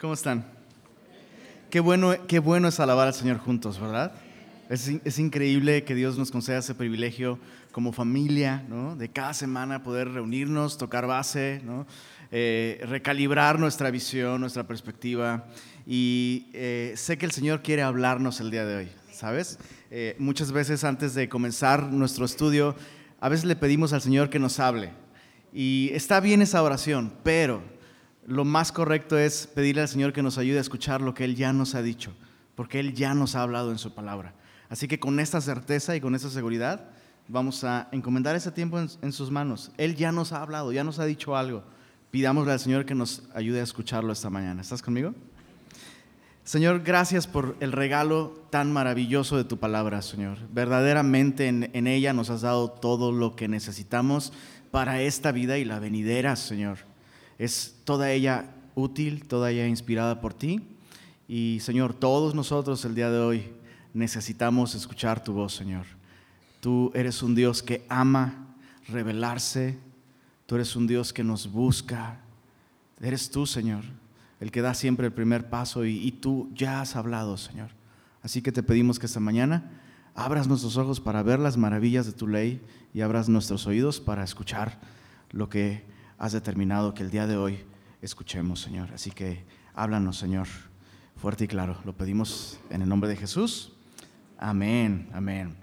¿Cómo están? Qué bueno, qué bueno es alabar al Señor juntos, ¿verdad? Es, es increíble que Dios nos conceda ese privilegio como familia, ¿no? De cada semana poder reunirnos, tocar base, ¿no? Eh, recalibrar nuestra visión, nuestra perspectiva. Y eh, sé que el Señor quiere hablarnos el día de hoy, ¿sabes? Eh, muchas veces antes de comenzar nuestro estudio, a veces le pedimos al Señor que nos hable. Y está bien esa oración, pero lo más correcto es pedirle al Señor que nos ayude a escuchar lo que Él ya nos ha dicho, porque Él ya nos ha hablado en su palabra. Así que con esta certeza y con esta seguridad vamos a encomendar ese tiempo en, sus manos. Él ya nos ha hablado, ya nos ha dicho algo. Pidámosle al Señor que nos ayude a escucharlo esta mañana. ¿Estás conmigo? Señor, gracias por el regalo tan maravilloso de tu palabra, Señor. Verdaderamente en, en ella nos has dado todo lo que necesitamos para esta vida y la venidera, Señor. Es toda ella útil, toda ella inspirada por ti. Y Señor, todos nosotros el día de hoy necesitamos escuchar tu voz, Señor. Tú eres un Dios que ama revelarse. Tú eres un Dios que nos busca. Eres tú, Señor, el que da siempre el primer paso y, tú ya has hablado, Señor. Así que te pedimos que esta mañana abras nuestros ojos para ver las maravillas de tu ley y abras nuestros oídos para escuchar lo que has determinado que el día de hoy escuchemos, Señor. Así que háblanos, Señor, fuerte y claro. Lo pedimos en el nombre de Jesús. Amén, amén.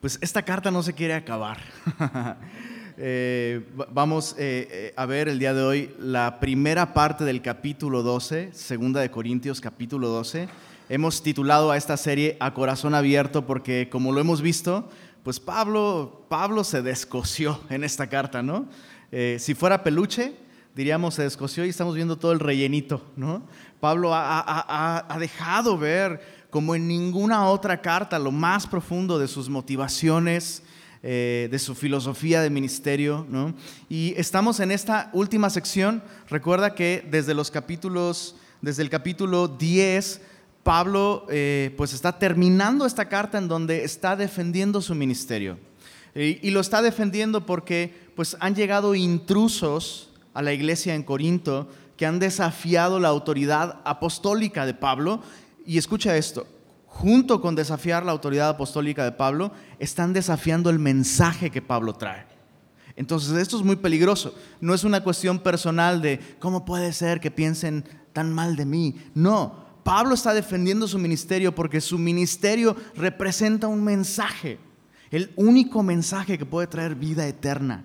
Pues esta carta no se quiere acabar. Eh, vamos eh, eh, a ver el día de hoy la primera parte del capítulo 12, segunda de Corintios capítulo 12 hemos titulado a esta serie A Corazón Abierto porque como lo hemos visto, pues Pablo, Pablo se descoció en esta carta, ¿no? Eh, si fuera peluche, diríamos se descoció y estamos viendo todo el rellenito, ¿no? Pablo ha, dejado ver como en ninguna otra carta lo más profundo de sus motivaciones, eh, de su filosofía de ministerio, ¿no? Y estamos en esta última sección, recuerda que desde los capítulos, desde el capítulo 10, Pablo eh, pues está terminando esta carta en donde está defendiendo su ministerio. Y, lo está defendiendo porque pues han llegado intrusos a la iglesia en Corinto que han desafiado la autoridad apostólica de Pablo. Y escucha esto, junto con desafiar la autoridad apostólica de Pablo, están desafiando el mensaje que Pablo trae. Entonces esto es muy peligroso. No es una cuestión personal de cómo puede ser que piensen tan mal de mí. No, Pablo está defendiendo su ministerio porque su ministerio representa un mensaje, el único mensaje que puede traer vida eterna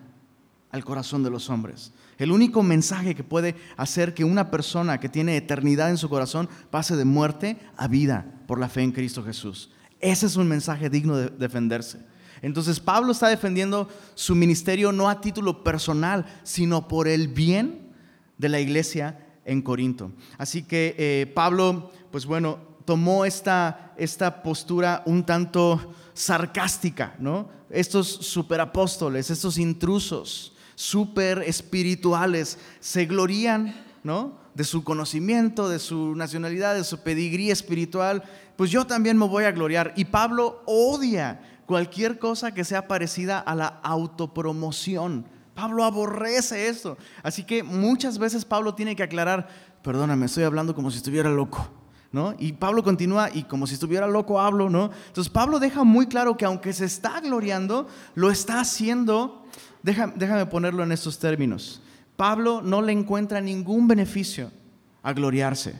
al corazón de los hombres. El único mensaje que puede hacer que una persona que tiene eternidad en su corazón pase de muerte a vida por la fe en Cristo Jesús. Ese es un mensaje digno de defenderse. Entonces Pablo está defendiendo su ministerio no a título personal, sino por el bien de la iglesia en Corinto. Así que eh, Pablo, pues bueno, tomó esta, esta postura un tanto sarcástica, ¿no? Estos superapóstoles, estos intrusos, super espirituales, se glorían, ¿no? De su conocimiento, de su nacionalidad, de su pedigrí espiritual, pues yo también me voy a gloriar. Y Pablo odia cualquier cosa que sea parecida a la autopromoción. Pablo aborrece eso. Así que muchas veces Pablo tiene que aclarar, perdóname, estoy hablando como si estuviera loco. ¿No? Y Pablo continúa y como si estuviera loco hablo, ¿no? Entonces Pablo deja muy claro que aunque se está gloriando, lo está haciendo, déjame, ponerlo en estos términos. Pablo no le encuentra ningún beneficio a gloriarse,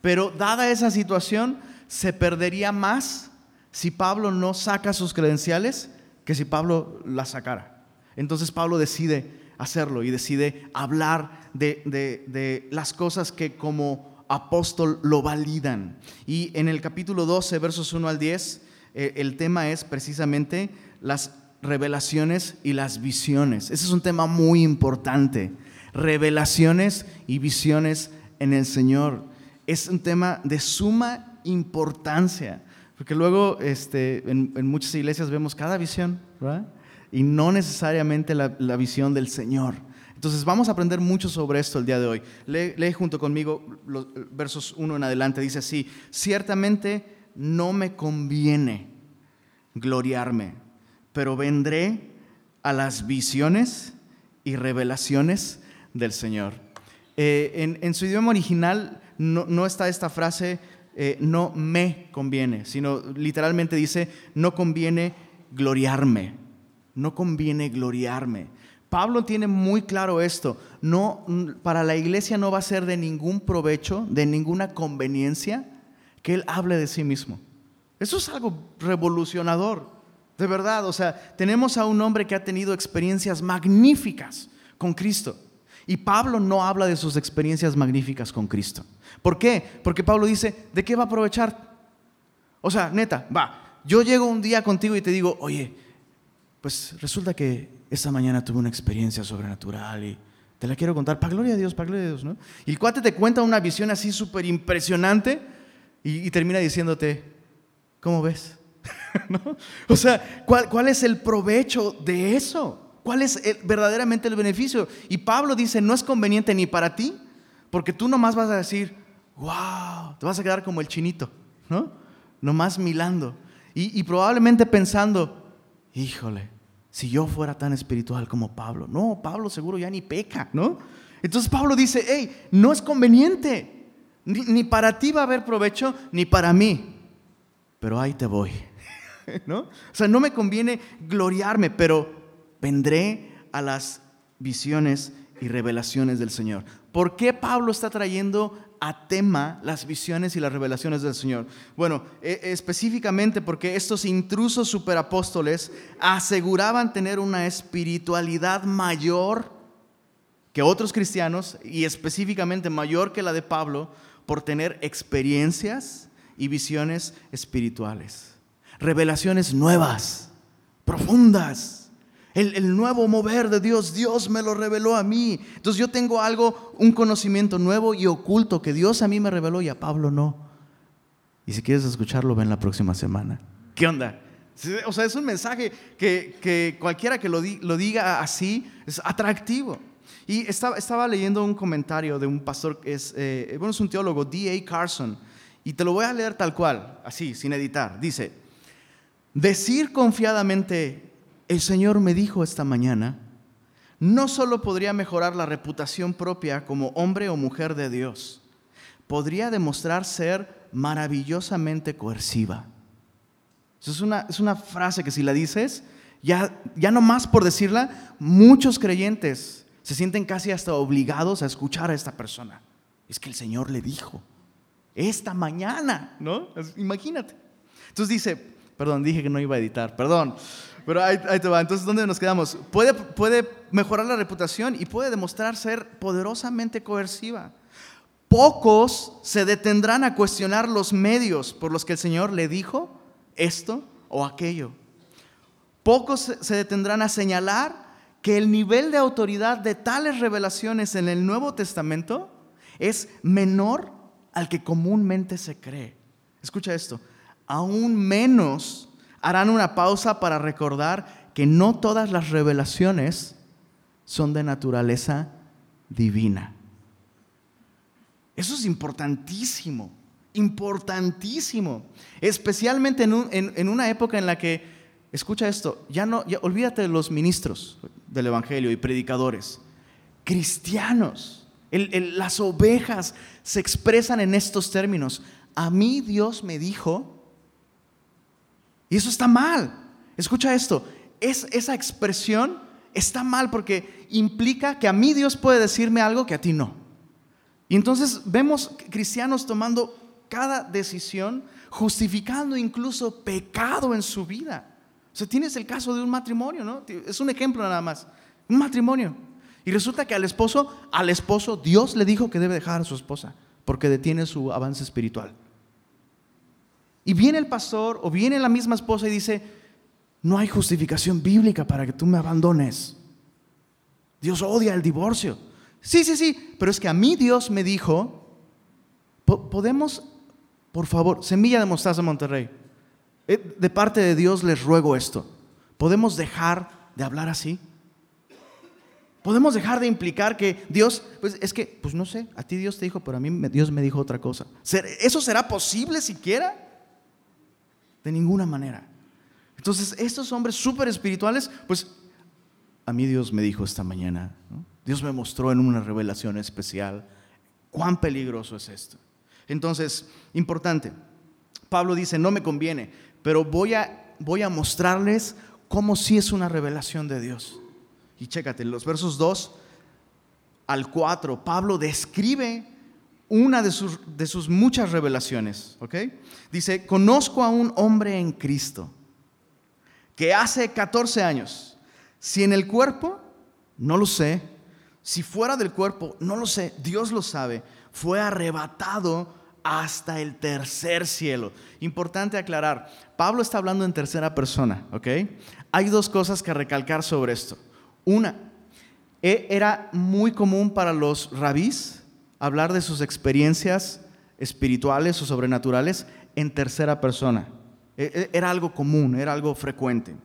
pero dada esa situación, se perdería más si Pablo no saca sus credenciales que si Pablo las sacara. Entonces Pablo decide hacerlo y decide hablar de, las cosas que como apóstol lo validan. Y en el capítulo 12, versos 1 al 10, eh, el tema es precisamente las revelaciones y las visiones. Ese es un tema muy importante. Revelaciones y visiones en el Señor. Es un tema de suma importancia. Porque luego este, en, en muchas iglesias vemos cada visión, ¿verdad? y no necesariamente la, visión del Señor. Entonces vamos a aprender mucho sobre esto el día de hoy. Lee, junto conmigo los versos 1 en adelante. Dice así, ciertamente no me conviene gloriarme, pero vendré a las visiones y revelaciones del Señor. Eh, en, su idioma original, no, está esta frase, eh, no me conviene, sino literalmente dice, no conviene gloriarme, no conviene gloriarme. Pablo tiene muy claro esto, no, para la iglesia no va a ser de ningún provecho, de ninguna conveniencia que él hable de sí mismo. Eso es algo revolucionador, de verdad. O sea, tenemos a un hombre que ha tenido experiencias magníficas con Cristo. Y Pablo no habla de sus experiencias magníficas con Cristo. ¿Por qué? Porque Pablo dice, ¿de qué va a aprovechar? O sea, neta, va, yo llego un día contigo y te digo, oye, pues resulta que esta mañana tuve una experiencia sobrenatural y te la quiero contar, para gloria a Dios, para gloria a Dios, ¿no? Y el cuate te cuenta una visión así súper impresionante y, termina diciéndote, ¿cómo ves? O sea, ¿cuál, ¿cuál es el provecho de eso? ¿Cuál es verdaderamente el beneficio? Y Pablo dice, no es conveniente ni para ti, porque tú nomás vas a decir, wow, te vas a quedar como el chinito, ¿no? Nomás milando. Y, y probablemente pensando, híjole, si yo fuera tan espiritual como Pablo. No, Pablo seguro ya ni peca, ¿no? Entonces Pablo dice, hey, no es conveniente. Ni, ni, para ti va a haber provecho, ni para mí. Pero ahí te voy. ¿No? O sea, no me conviene gloriarme, pero vendré a las visiones y revelaciones del Señor. ¿Por qué Pablo está trayendo a tema las visiones y las revelaciones del Señor? Bueno, e, específicamente porque estos intrusos superapóstoles aseguraban tener una espiritualidad mayor que otros cristianos y específicamente mayor que la de Pablo por tener experiencias y visiones espirituales, revelaciones nuevas, profundas el, nuevo mover de Dios, Dios me lo reveló a mí. Entonces yo tengo algo, un conocimiento nuevo y oculto que Dios a mí me reveló y a Pablo no. Y si quieres escucharlo, ven la próxima semana. ¿Qué onda? O sea, es un mensaje que, cualquiera que lo, diga así es atractivo. Y estaba, estaba, leyendo un comentario de un pastor, es, eh, bueno, es un teólogo, D.A. Carson, y te lo voy a leer tal cual, así, sin editar. Dice, decir confiadamente el Señor me dijo esta mañana, no solo podría mejorar la reputación propia como hombre o mujer de Dios, podría demostrar ser maravillosamente coerciva. Es una, es una frase que si la dices, ya, ya no más por decirla, muchos creyentes se sienten casi hasta obligados a escuchar a esta persona. Es que el Señor le dijo, esta mañana, ¿no? Imagínate. Entonces dice, perdón, dije que no iba a editar, perdón. Pero ahí, te va. Entonces, ¿dónde nos quedamos? Puede, puede mejorar la reputación y puede demostrar ser poderosamente coerciva. Pocos se detendrán a cuestionar los medios por los que el Señor le dijo esto o aquello. Pocos se detendrán a señalar que el nivel de autoridad de tales revelaciones en el Nuevo Testamento es menor al que comúnmente se cree. Escucha esto, aún menos harán una pausa para recordar que no todas las revelaciones son de naturaleza divina. Eso es importantísimo, importantísimo, especialmente en, una época en la que, escucha esto, ya no, olvídate de los ministros del Evangelio y predicadores, cristianos, las ovejas se expresan en estos términos. A mí Dios me dijo y eso está mal. Escucha esto, es, esa expresión está mal porque implica que a mí Dios puede decirme algo que a ti no. Y entonces vemos cristianos tomando cada decisión, justificando incluso pecado en su vida. O sea, tienes el caso de un matrimonio, ¿no? Es un ejemplo nada más. Un matrimonio. Y resulta que al esposo, al esposo, Dios le dijo que debe dejar a su esposa porque detiene su avance espiritual. Y viene el pastor o viene la misma esposa y dice, no hay justificación bíblica para que tú me abandones. Dios odia el divorcio. Sí, sí, sí, pero es que a mí Dios me dijo, podemos, por favor, Semilla de Mostaza Monterrey, eh, de parte de Dios les ruego esto, ¿podemos dejar de hablar así? Podemos dejar de implicar que Dios, pues es que, pues no sé, a ti Dios te dijo, pero a mí Dios me dijo otra cosa. ¿Eso será posible siquiera? De ninguna manera. Entonces, estos hombres súper espirituales, pues a mí Dios me dijo esta mañana, Dios me mostró en una revelación especial cuán peligroso es esto. Entonces, importante, Pablo dice, no me conviene, pero voy a, voy a mostrarles cómo sí es una revelación de Dios. Y chécate, los versos 2 al 4, Pablo describe una de sus, de sus muchas revelaciones. ¿ok? Dice, conozco a un hombre en Cristo que hace 14 años, si en el cuerpo, no lo sé, si fuera del cuerpo, no lo sé, Dios lo sabe, fue arrebatado hasta el tercer cielo. Importante aclarar, Pablo está hablando en tercera persona, ¿ok? Hay dos cosas que recalcar sobre esto. Una, e, era muy común para los rabís hablar de sus experiencias espirituales o sobrenaturales en tercera persona. E, e, era algo común, era algo frecuente.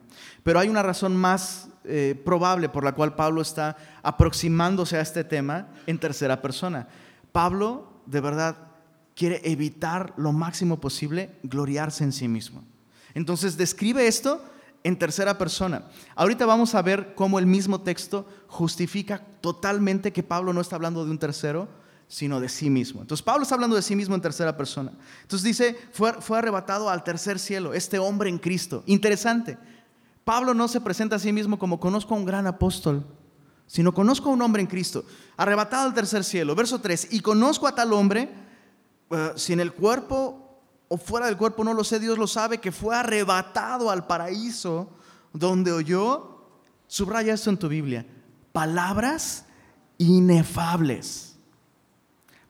Pero hay una razón más eh, probable por la cual Pablo está aproximándose a este tema en tercera persona. Pablo, de verdad, quiere evitar lo máximo posible gloriarse en sí mismo. Entonces describe esto en tercera persona. Ahorita vamos a ver cómo el mismo texto justifica totalmente que Pablo no está hablando de un tercero, sino de sí mismo. Entonces Pablo está hablando de sí mismo en tercera persona. Entonces dice, fue, fue arrebatado al tercer cielo, este hombre en Cristo. Interesante. Pablo no se presenta a sí mismo como conozco a un gran apóstol, sino conozco a un hombre en Cristo, arrebatado al tercer cielo. Verso 3, y conozco a tal hombre, eh, si en el cuerpo o fuera del cuerpo, no lo sé, Dios lo sabe, que fue arrebatado al paraíso donde oyó, subraya esto en tu Biblia, palabras inefables,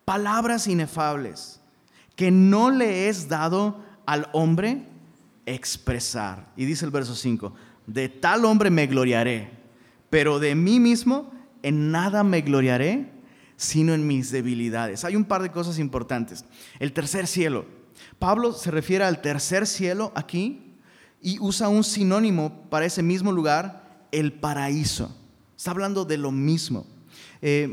palabras inefables, que no le es dado al hombre expresar. Y dice el verso 5, de tal hombre me gloriaré, pero de mí mismo en nada me gloriaré, sino en mis debilidades. Hay un par de cosas importantes. El tercer cielo, Pablo se refiere al tercer cielo aquí y usa un sinónimo para ese mismo lugar, el paraíso. Está hablando de lo mismo. Eh,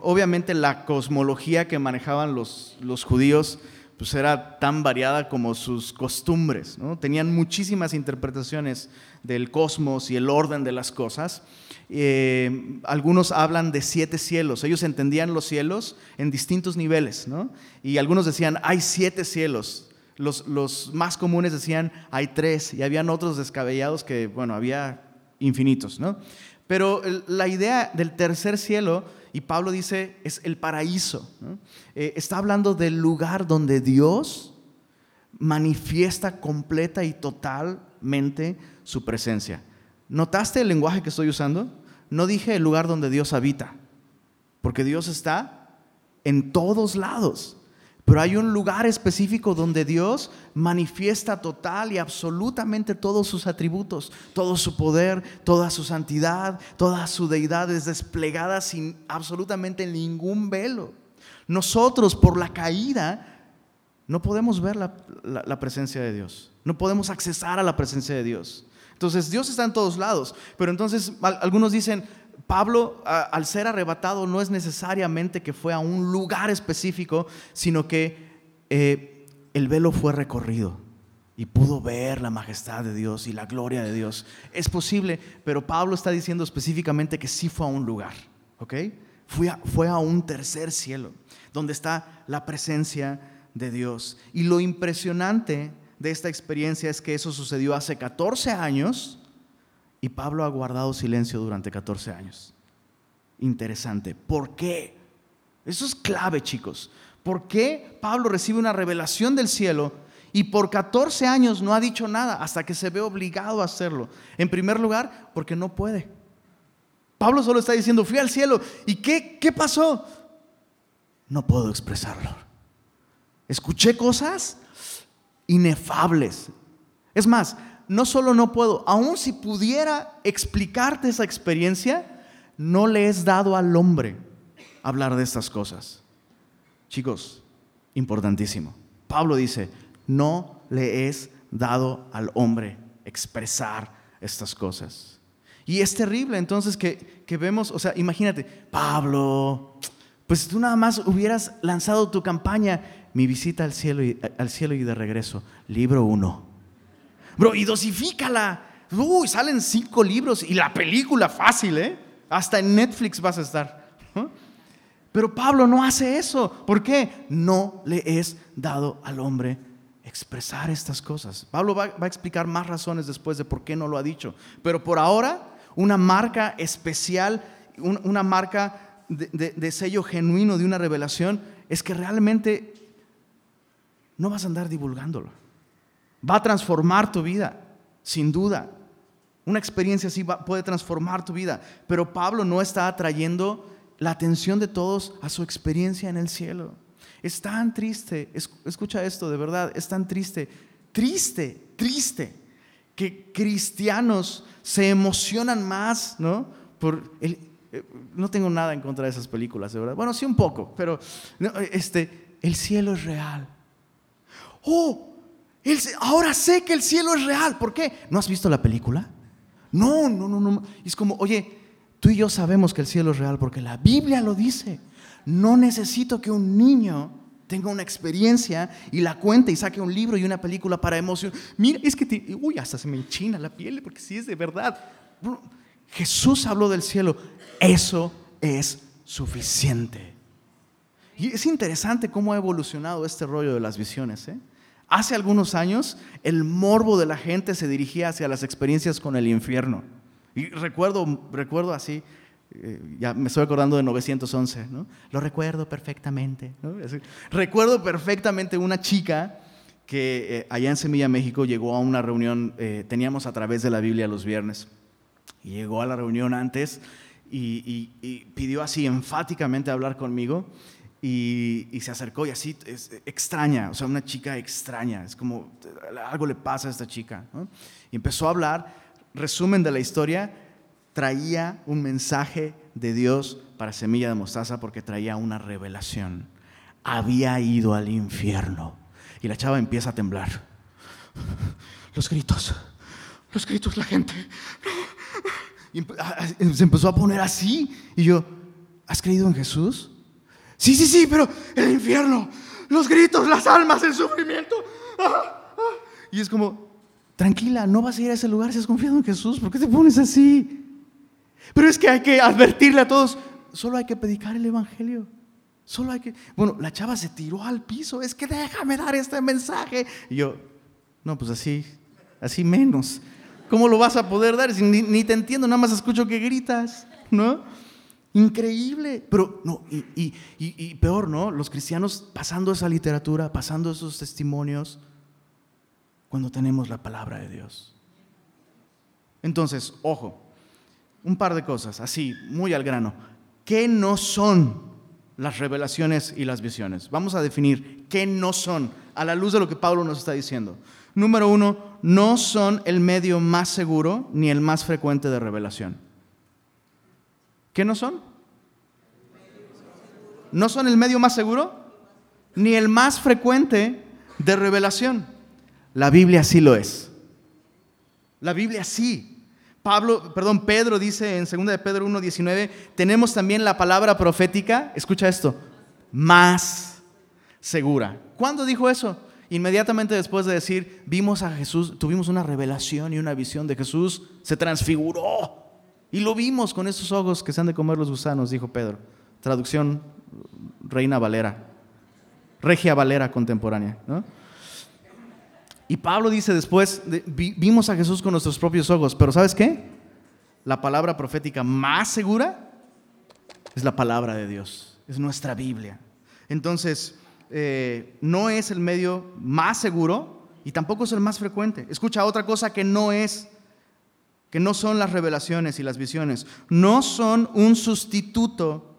obviamente la cosmología que manejaban los, judíos pues era tan variada como sus costumbres. Tenían muchísimas interpretaciones del cosmos y el orden de las cosas. Eh, algunos hablan de siete cielos. Ellos entendían los cielos en distintos niveles, Y algunos decían, hay siete cielos. Los, los, más comunes decían, hay tres. Y habían otros descabellados que, bueno, había infinitos, ¿no? Pero la idea del tercer cielo, y Pablo dice, es el paraíso. Eh, está hablando del lugar donde Dios manifiesta completa y totalmente su presencia. ¿Notaste el lenguaje que estoy usando? No dije el lugar donde Dios habita, porque Dios está en todos lados. Pero hay un lugar específico donde Dios manifiesta total y absolutamente todos sus atributos, todo su poder, toda su santidad, toda su deidad es desplegada sin absolutamente ningún velo. Nosotros por la caída no podemos ver la, la presencia de Dios, no podemos accesar a la presencia de Dios. Entonces Dios está en todos lados, pero entonces algunos dicen, Pablo al ser arrebatado no es necesariamente que fue a un lugar específico, sino que eh, el velo fue recorrido y pudo ver la majestad de Dios y la gloria de Dios. Es posible, pero Pablo está diciendo específicamente que sí fue a un lugar, ¿ok? Fue fue a un tercer cielo, donde está la presencia de Dios. Y lo impresionante de esta experiencia es que eso sucedió hace 14 años y Pablo ha guardado silencio durante 14 años. Interesante. ¿Por qué? Eso es clave, chicos. ¿Por qué Pablo recibe una revelación del cielo y por 14 años no ha dicho nada hasta que se ve obligado a hacerlo? En primer lugar, porque no puede. Pablo solo está diciendo, fui al cielo. ¿Y qué, qué pasó? No puedo expresarlo. Escuché cosas inefables. Es más, no solo no puedo, aun si pudiera explicarte esa experiencia, no le es dado al hombre hablar de estas cosas. Chicos, importantísimo. Pablo dice, no le es dado al hombre expresar estas cosas. Y es terrible entonces que, que vemos, o sea, imagínate, Pablo, pues tú nada más hubieras lanzado tu campaña mi visita al cielo y, al cielo y de regreso, libro 1. Bro, y dosifícala. Uy, salen cinco libros y la película fácil, ¿eh? Hasta en Netflix vas a estar. Pero Pablo no hace eso. ¿Por qué? No le es dado al hombre expresar estas cosas. Pablo va, a explicar más razones después de por qué no lo ha dicho. Pero por ahora, una marca especial, una marca de sello genuino de una revelación, es que realmente no vas a andar divulgándolo. Va a transformar tu vida, sin duda. Una experiencia así puede transformar tu vida. Pero Pablo no está atrayendo la atención de todos a su experiencia en el cielo. Es tan triste, escucha esto de verdad, es tan triste, triste, triste, que cristianos se emocionan más, ¿no? Por el, eh, no tengo nada en contra de esas películas, de verdad. Bueno, sí un poco, pero este, el cielo es real. Oh, ahora sé que el cielo es real. ¿Por qué? ¿No has visto la película? No, no, no, no. Es como, oye, tú y yo sabemos que el cielo es real porque la Biblia lo dice. No necesito que un niño tenga una experiencia y la cuente y saque un libro y una película para emoción. Mira, es que, uy, hasta se me enchina la piel porque sí es de verdad. Jesús habló del cielo. Eso es suficiente. Y es interesante cómo ha evolucionado este rollo de las visiones. ¿eh? Hace algunos años el morbo de la gente se dirigía hacia las experiencias con el infierno. Y recuerdo, recuerdo así, eh, ya me estoy acordando de 911, ¿no? Lo recuerdo perfectamente. recuerdo perfectamente una chica que eh, allá en Semilla, México, llegó a una reunión, eh, teníamos a través de la Biblia los viernes, y llegó a la reunión antes y pidió así enfáticamente hablar conmigo y, se acercó y así, es extraña, o sea, una chica extraña, es como algo le pasa a esta chica. Y empezó a hablar, resumen de la historia, traía un mensaje de Dios para Semilla de Mostaza porque traía una revelación. Había ido al infierno. Y la chava empieza a temblar. Los gritos, los gritos, la gente. Y se empezó a poner así. Y yo, ¿has creído en Jesús? Sí, sí, sí, pero el infierno, los gritos, las almas, el sufrimiento. Ah, ah. Y es como, tranquila, no vas a ir a ese lugar si has confiado en Jesús. ¿Por qué te pones así? Pero es que hay que advertirle a todos, solo hay que predicar el Evangelio. Solo hay que... Bueno, la chava se tiró al piso, es que déjame dar este mensaje. Y yo, no, pues así, así menos. ¿Cómo lo vas a poder dar? Si ni, ni te entiendo, nada más escucho que gritas, ¿no? Increíble. Pero no, y, peor, ¿no? Los cristianos pasando esa literatura, pasando esos testimonios, cuando tenemos la palabra de Dios. Entonces, ojo, un par de cosas, así, muy al grano. ¿Qué no son las revelaciones y las visiones? Vamos a definir qué no son a la luz de lo que Pablo nos está diciendo. Número uno, no son el medio más seguro ni el más frecuente de revelación. ¿Qué no son? No son el medio más seguro ni el más frecuente de revelación. La Biblia sí lo es. La Biblia sí. Pablo, perdón, Pedro dice en 2 de Pedro 1:19, tenemos también la palabra profética, escucha esto, más segura. ¿Cuándo dijo eso? Inmediatamente después de decir, vimos a Jesús, tuvimos una revelación y una visión de Jesús, se transfiguró y lo vimos con esos ojos que se han de comer los gusanos, dijo Pedro. Traducción Reina Valera, Regia Valera contemporánea. Y Pablo dice después, vimos a Jesús con nuestros propios ojos, pero ¿sabes qué? La palabra profética más segura es la palabra de Dios, es nuestra Biblia. Entonces, eh, no es el medio más seguro y tampoco es el más frecuente. Escucha otra cosa que no es que no son las revelaciones y las visiones, no son un sustituto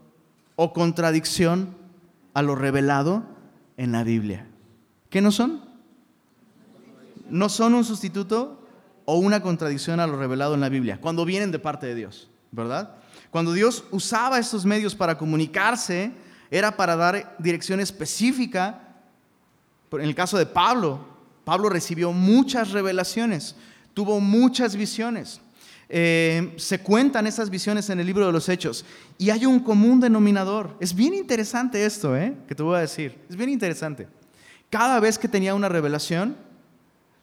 o contradicción a lo revelado en la Biblia. ¿Qué no son? No son un sustituto o una contradicción a lo revelado en la Biblia, cuando vienen de parte de Dios, ¿verdad? Cuando Dios usaba estos medios para comunicarse, era para dar dirección específica. En el caso de Pablo, Pablo recibió muchas revelaciones, tuvo muchas visiones. Eh, se cuentan esas visiones en el libro de los Hechos y hay un común denominador. Es bien interesante esto, ¿eh? que te voy a decir. Es bien interesante. Cada vez que tenía una revelación,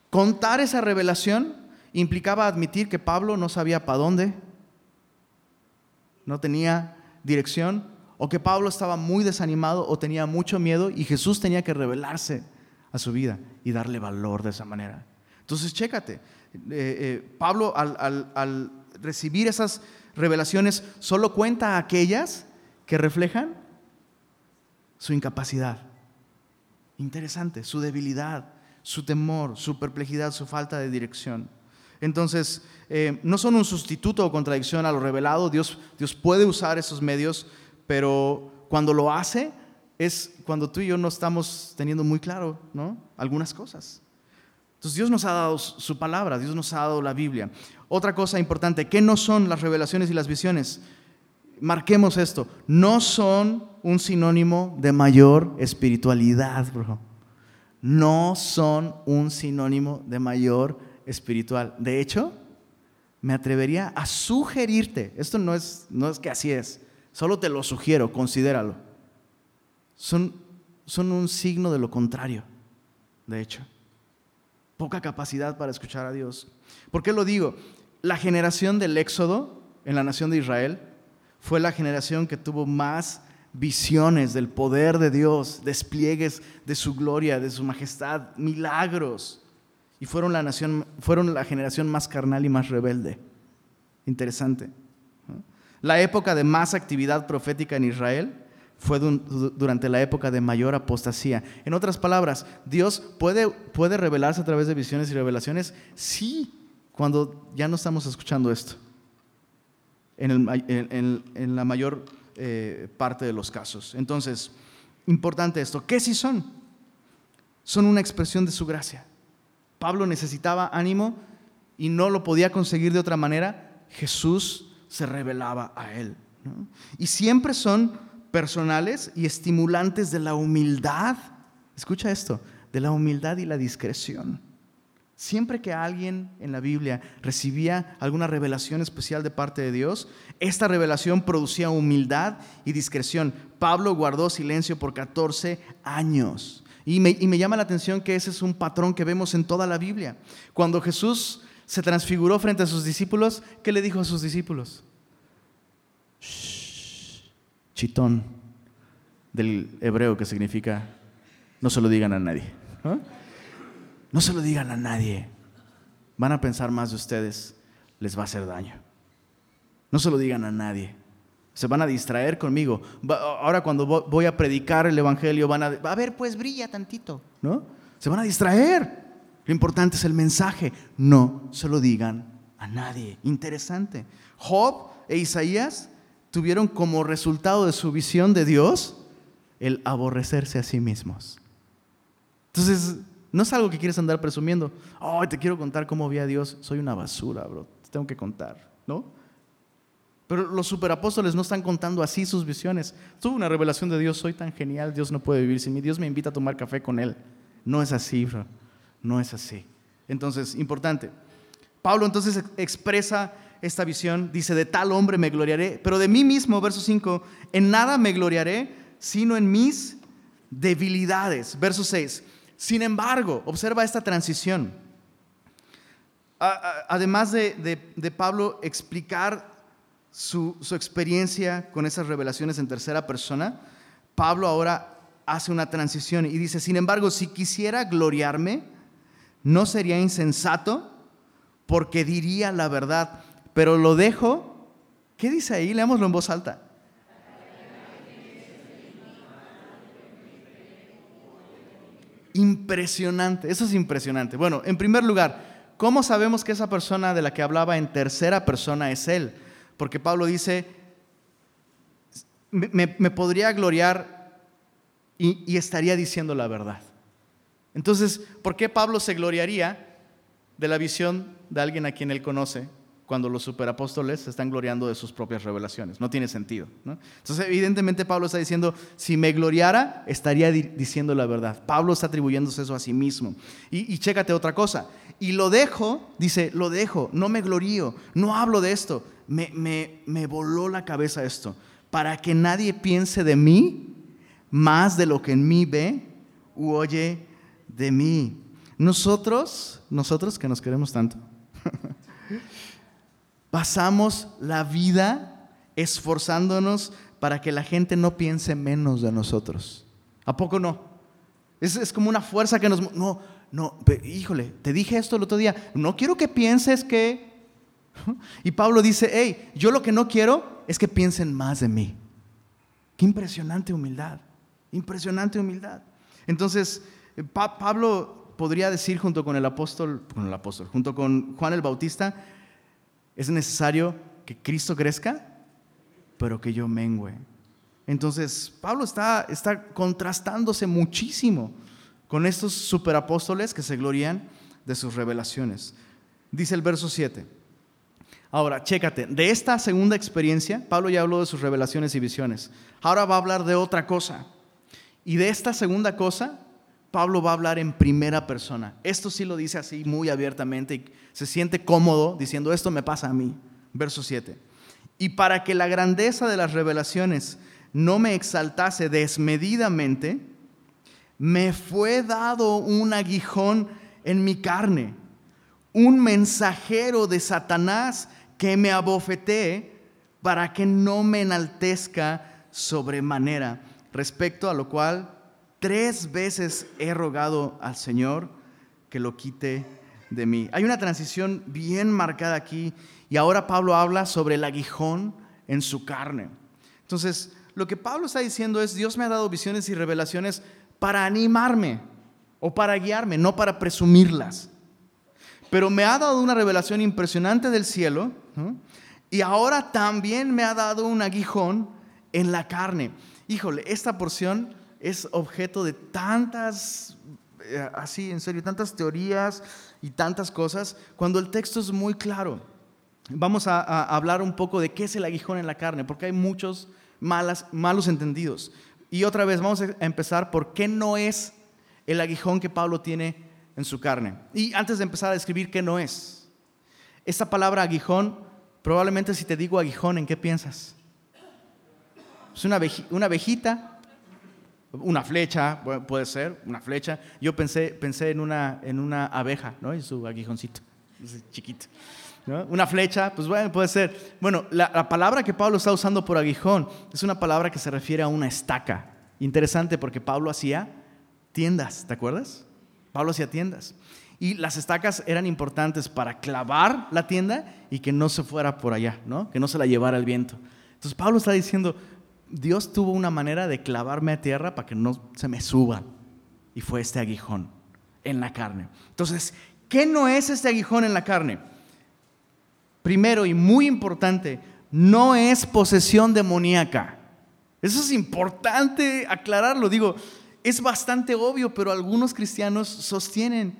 contar esa revelación implicaba admitir que Pablo no sabía para dónde, no tenía dirección o que Pablo estaba muy desanimado o tenía mucho miedo y Jesús tenía que revelarse a su vida y darle valor de esa manera. Entonces, chécate, eh, eh, Pablo al, recibir esas revelaciones solo cuenta aquellas que reflejan su incapacidad. Interesante, su debilidad, su temor, su perplejidad, su falta de dirección. Entonces, eh, no son un sustituto o contradicción a lo revelado. Dios, Dios puede usar esos medios, pero cuando lo hace es cuando tú y yo no estamos teniendo muy claro ¿no? algunas cosas. Entonces Dios nos ha dado su palabra, Dios nos ha dado la Biblia. Otra cosa importante, ¿qué no son las revelaciones y las visiones? Marquemos esto, no son un sinónimo de mayor espiritualidad, bro. No son un sinónimo de mayor espiritual. De hecho, me atrevería a sugerirte, esto no es, no es que así es, solo te lo sugiero, considéralo. Son, son un signo de lo contrario, de hecho poca capacidad para escuchar a Dios. ¿Por qué lo digo? La generación del Éxodo en la nación de Israel fue la generación que tuvo más visiones del poder de Dios, despliegues de su gloria, de su majestad, milagros. Y fueron la, nación, fueron la generación más carnal y más rebelde. Interesante. La época de más actividad profética en Israel fue durante la época de mayor apostasía. En otras palabras, Dios puede, puede revelarse a través de visiones y revelaciones, sí, cuando ya no estamos escuchando esto, en, la mayor eh, parte de los casos. Entonces, importante esto, ¿qué sí son? Son una expresión de su gracia. Pablo necesitaba ánimo y no lo podía conseguir de otra manera, Jesús se revelaba a él. Y siempre son personales y estimulantes de la humildad. Escucha esto, de la humildad y la discreción. Siempre que alguien en la Biblia recibía alguna revelación especial de parte de Dios, esta revelación producía humildad y discreción. Pablo guardó silencio por 14 años. Y me, y me, llama la atención que ese es un patrón que vemos en toda la Biblia. Cuando Jesús se transfiguró frente a sus discípulos, ¿qué le dijo a sus discípulos? Del hebreo que significa no se lo digan a nadie. ¿no? se lo digan a nadie. Van a pensar más de ustedes, les va a hacer daño. No se lo digan a nadie. Se van a distraer conmigo. Ahora cuando voy a predicar el Evangelio van a... A ver, pues brilla tantito, ¿no? Se van a distraer. Lo importante es el mensaje. No se lo digan a nadie. Interesante. Job e Isaías tuvieron como resultado de su visión de Dios el aborrecerse a sí mismos. Entonces, no es algo que quieres andar presumiendo. Oh, te quiero contar cómo vi a Dios. Soy una basura, bro. Te tengo que contar, ¿no? Pero los superapóstoles no están contando así sus visiones. Tuve una revelación de Dios, soy tan genial, Dios no puede vivir sin mí. Dios me invita a tomar café con Él. No es así, bro. No es así. Entonces, importante. Pablo entonces expresa esta visión, dice, de tal hombre me gloriaré, pero de mí mismo, verso 5, en nada me gloriaré, sino en mis debilidades. Verso 6, sin embargo, observa esta transición. Además de, Pablo explicar su, su experiencia con esas revelaciones en tercera persona, Pablo ahora hace una transición y dice, sin embargo, si quisiera gloriarme, no sería insensato porque diría la verdad pero lo dejo. ¿Qué dice ahí? Leámoslo en voz alta. Impresionante, eso es impresionante. Bueno, en primer lugar, ¿cómo sabemos que esa persona de la que hablaba en tercera persona es Él? Porque Pablo dice, me, podría gloriar y, y estaría diciendo la verdad. Entonces, ¿por qué Pablo se gloriaría de la visión de alguien a quien él conoce cuando los superapóstoles se están gloriando de sus propias revelaciones. No tiene sentido. Entonces, evidentemente Pablo está diciendo, si me gloriara, estaría diciendo la verdad. Pablo está atribuyéndose eso a sí mismo. Y, chécate otra cosa. Y lo dejo, dice, lo dejo, no me glorío, no hablo de esto. Me, me, me voló la cabeza esto. Para que nadie piense de mí más de lo que en mí ve u oye de mí. Nosotros, nosotros que nos queremos tanto. Pasamos la vida esforzándonos para que la gente no piense menos de nosotros. ¿A poco no? Es, es como una fuerza que nos... No, no, híjole, te dije esto el otro día, no quiero que pienses que... Y Pablo dice, hey, yo lo que no quiero es que piensen más de mí. Qué impresionante humildad, impresionante humildad. Entonces, eh, Pablo podría decir junto con el apóstol, con el apóstol, junto con Juan el Bautista, es necesario que Cristo crezca, pero que yo mengüe. Entonces, Pablo está, está contrastándose muchísimo con estos superapóstoles que se glorían de sus revelaciones. Dice el verso 7. Ahora, chécate, de esta segunda experiencia, Pablo ya habló de sus revelaciones y visiones. Ahora va a hablar de otra cosa. Y de esta segunda cosa, Pablo va a hablar en primera persona. Esto sí lo dice así muy abiertamente y se siente cómodo diciendo, esto me pasa a mí. Verso 7. Y para que la grandeza de las revelaciones no me exaltase desmedidamente, me fue dado un aguijón en mi carne, un mensajero de Satanás que me abofetee para que no me enaltezca sobremanera, respecto a lo cual tres veces he rogado al Señor que lo quite de mí. Hay una transición bien marcada aquí y ahora Pablo habla sobre el aguijón en su carne. Entonces, lo que Pablo está diciendo es, Dios me ha dado visiones y revelaciones para animarme o para guiarme, no para presumirlas. Pero me ha dado una revelación impresionante del cielo y ahora también me ha dado un aguijón en la carne. Híjole, esta porción es objeto de tantas, eh, así en serio, tantas teorías y tantas cosas, cuando el texto es muy claro. Vamos a, hablar un poco de qué es el aguijón en la carne, porque hay muchos malos entendidos. Y otra vez vamos a empezar por qué no es el aguijón que Pablo tiene en su carne. Y antes de empezar a describir qué no es, esta palabra aguijón, probablemente si te digo aguijón, ¿en qué piensas? Es una, una abejita, una flecha, puede ser, una flecha. Yo pensé, pensé en, una, en una abeja, ¿no? Y su aguijoncito, chiquito. Una flecha, pues bueno, puede ser. Bueno, la, palabra que Pablo está usando por aguijón es una palabra que se refiere a una estaca. Interesante porque Pablo hacía tiendas, ¿te acuerdas? Pablo hacía tiendas. Y las estacas eran importantes para clavar la tienda y que no se fuera por allá, ¿no? Que no se la llevara el viento. Entonces Pablo está diciendo, Dios tuvo una manera de clavarme a tierra para que no se me suba. Y fue este aguijón en la carne. Entonces, ¿qué no es este aguijón en la carne? primero y muy importante, no es posesión demoníaca. Eso es importante aclararlo. Digo, es bastante obvio, pero algunos cristianos sostienen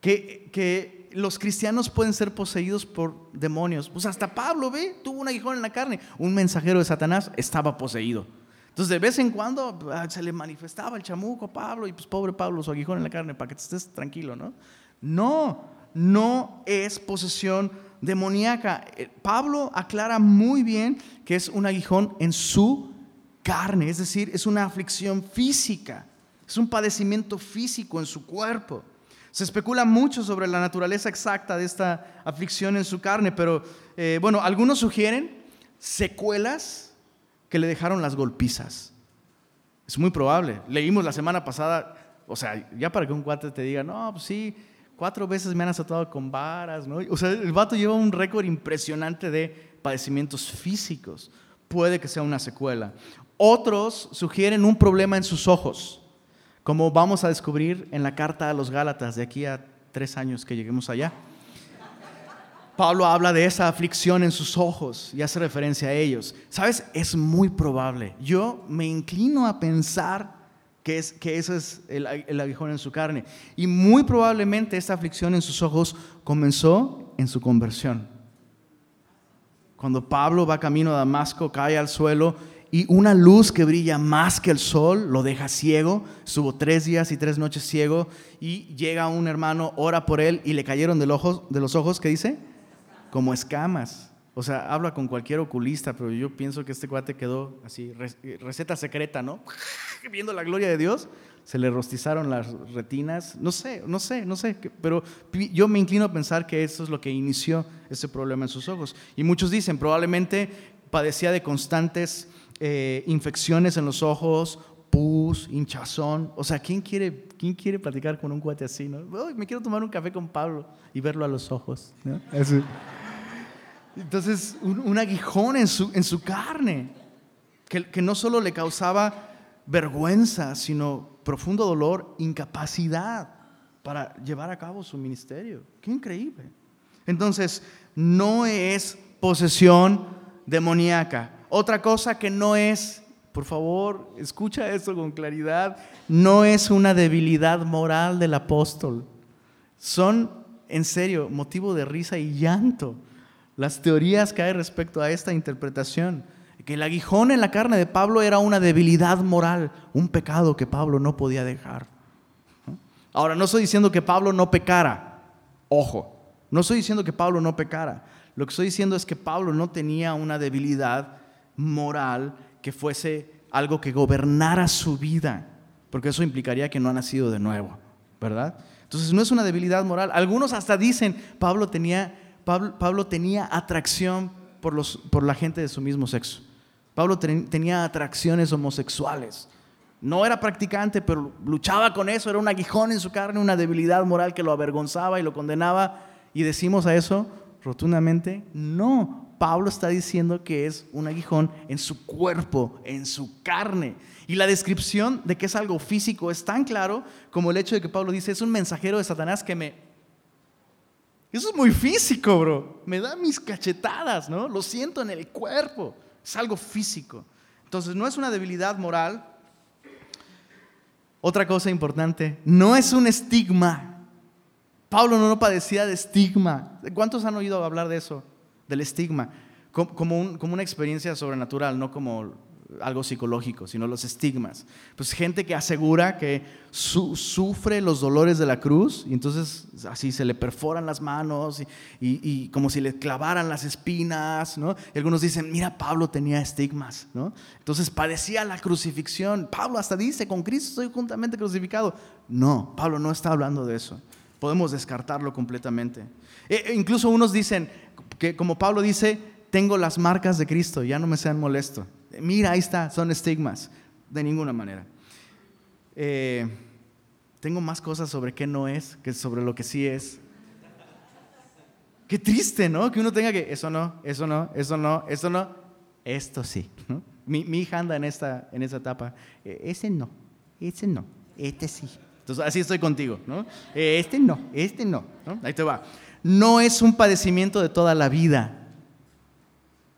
que, que los cristianos pueden ser poseídos por demonios. Pues hasta Pablo, ve, tuvo un aguijón en la carne. Un mensajero de Satanás estaba poseído. Entonces de vez en cuando ah, se le manifestaba el chamuco a Pablo y pues pobre Pablo, su aguijón en la carne, para que estés tranquilo, ¿no? No, no es posesión demoníaca. Eh, Pablo aclara muy bien que es un aguijón en su carne, es decir, es una aflicción física, es un padecimiento físico en su cuerpo. Se especula mucho sobre la naturaleza exacta de esta aflicción en su carne, pero eh, bueno, algunos sugieren secuelas que le dejaron las golpizas. Es muy probable. Leímos la semana pasada, o sea, ya para que un cuate te diga, no, pues sí, cuatro veces me han azotado con varas, ¿no? O sea, el vato lleva un récord impresionante de padecimientos físicos. Puede que sea una secuela. Otros sugieren un problema en sus ojos, como vamos a descubrir en la carta a los Gálatas de aquí a tres años que lleguemos allá. Pablo habla de esa aflicción en sus ojos y hace referencia a ellos. ¿Sabes? Es muy probable. Yo me inclino a pensar que, es, que eso es el, el aguijón en su carne. Y muy probablemente esta aflicción en sus ojos comenzó en su conversión. Cuando Pablo va camino a Damasco, cae al suelo y una luz que brilla más que el sol lo deja ciego. Estuvo tres días y tres noches ciego y llega un hermano, ora por él y le cayeron de, de los ojos, ¿qué dice? Como escamas. O sea, habla con cualquier oculista, pero yo pienso que este cuate quedó así, receta secreta, ¿no? Viendo la gloria de Dios, se le rostizaron las retinas, no sé, no sé, no sé, pero yo me inclino a pensar que eso es lo que inició ese problema en sus ojos. Y muchos dicen, probablemente padecía de constantes eh, infecciones en los ojos, pus, hinchazón. O sea, ¿quién quiere, quién quiere platicar con un cuate así? ¿no? me quiero tomar un café con Pablo y verlo a los ojos. Entonces, un, aguijón en su, en su carne, que, que no solo le causaba vergüenza, sino profundo dolor, incapacidad para llevar a cabo su ministerio. Qué increíble. Entonces, no es posesión demoníaca. Otra cosa que no es, por favor, escucha esto con claridad, no es una debilidad moral del apóstol. Son, en serio, motivo de risa y llanto las teorías que hay respecto a esta interpretación. Que el aguijón en la carne de Pablo era una debilidad moral, un pecado que Pablo no podía dejar. Ahora, no estoy diciendo que Pablo no pecara, ojo, no estoy diciendo que Pablo no pecara, lo que estoy diciendo es que Pablo no tenía una debilidad moral que fuese algo que gobernara su vida, porque eso implicaría que no ha nacido de nuevo, ¿verdad? Entonces no es una debilidad moral. Algunos hasta dicen, Pablo tenía, Pablo, tenía atracción por, los, por la gente de su mismo sexo. Pablo tenía atracciones homosexuales. No era practicante, pero luchaba con eso, era un aguijón en su carne, una debilidad moral que lo avergonzaba y lo condenaba. Y decimos a eso rotundamente, no. Pablo está diciendo que es un aguijón en su cuerpo, en su carne. Y la descripción de que es algo físico es tan claro como el hecho de que Pablo dice, es un mensajero de Satanás que me... Eso es muy físico, bro. Me da mis cachetadas, ¿no? Lo siento en el cuerpo. Es algo físico. Entonces no es una debilidad moral, otra cosa importante, no es un estigma. Pablo no padecía de estigma. ¿Cuántos han oído hablar de eso? Del estigma. Como, una experiencia sobrenatural, no como algo psicológico, sino los estigmas. Pues gente que asegura que sufre los dolores de la cruz y entonces así se le perforan las manos y, como si le clavaran las espinas, ¿no? Y algunos dicen, mira, Pablo tenía estigmas, ¿no? Entonces padecía la crucifixión. Pablo hasta dice, con Cristo estoy juntamente crucificado. No, Pablo no está hablando de eso. Podemos descartarlo completamente. E, e incluso unos dicen, que como Pablo dice, tengo las marcas de Cristo, ya no me sean molesto. Mira, ahí está, son estigmas. De ninguna manera. Tengo más cosas sobre qué no es que sobre lo que sí es. Qué triste, ¿no? Que uno tenga que, eso no, eso no, eso no, eso no, esto sí. Mi, hija anda en esta, en esta etapa. Ese no, ese no, este sí. Entonces, así estoy contigo, ¿no? Eh, este no, este no, no. Ahí te va. No es un padecimiento de toda la vida.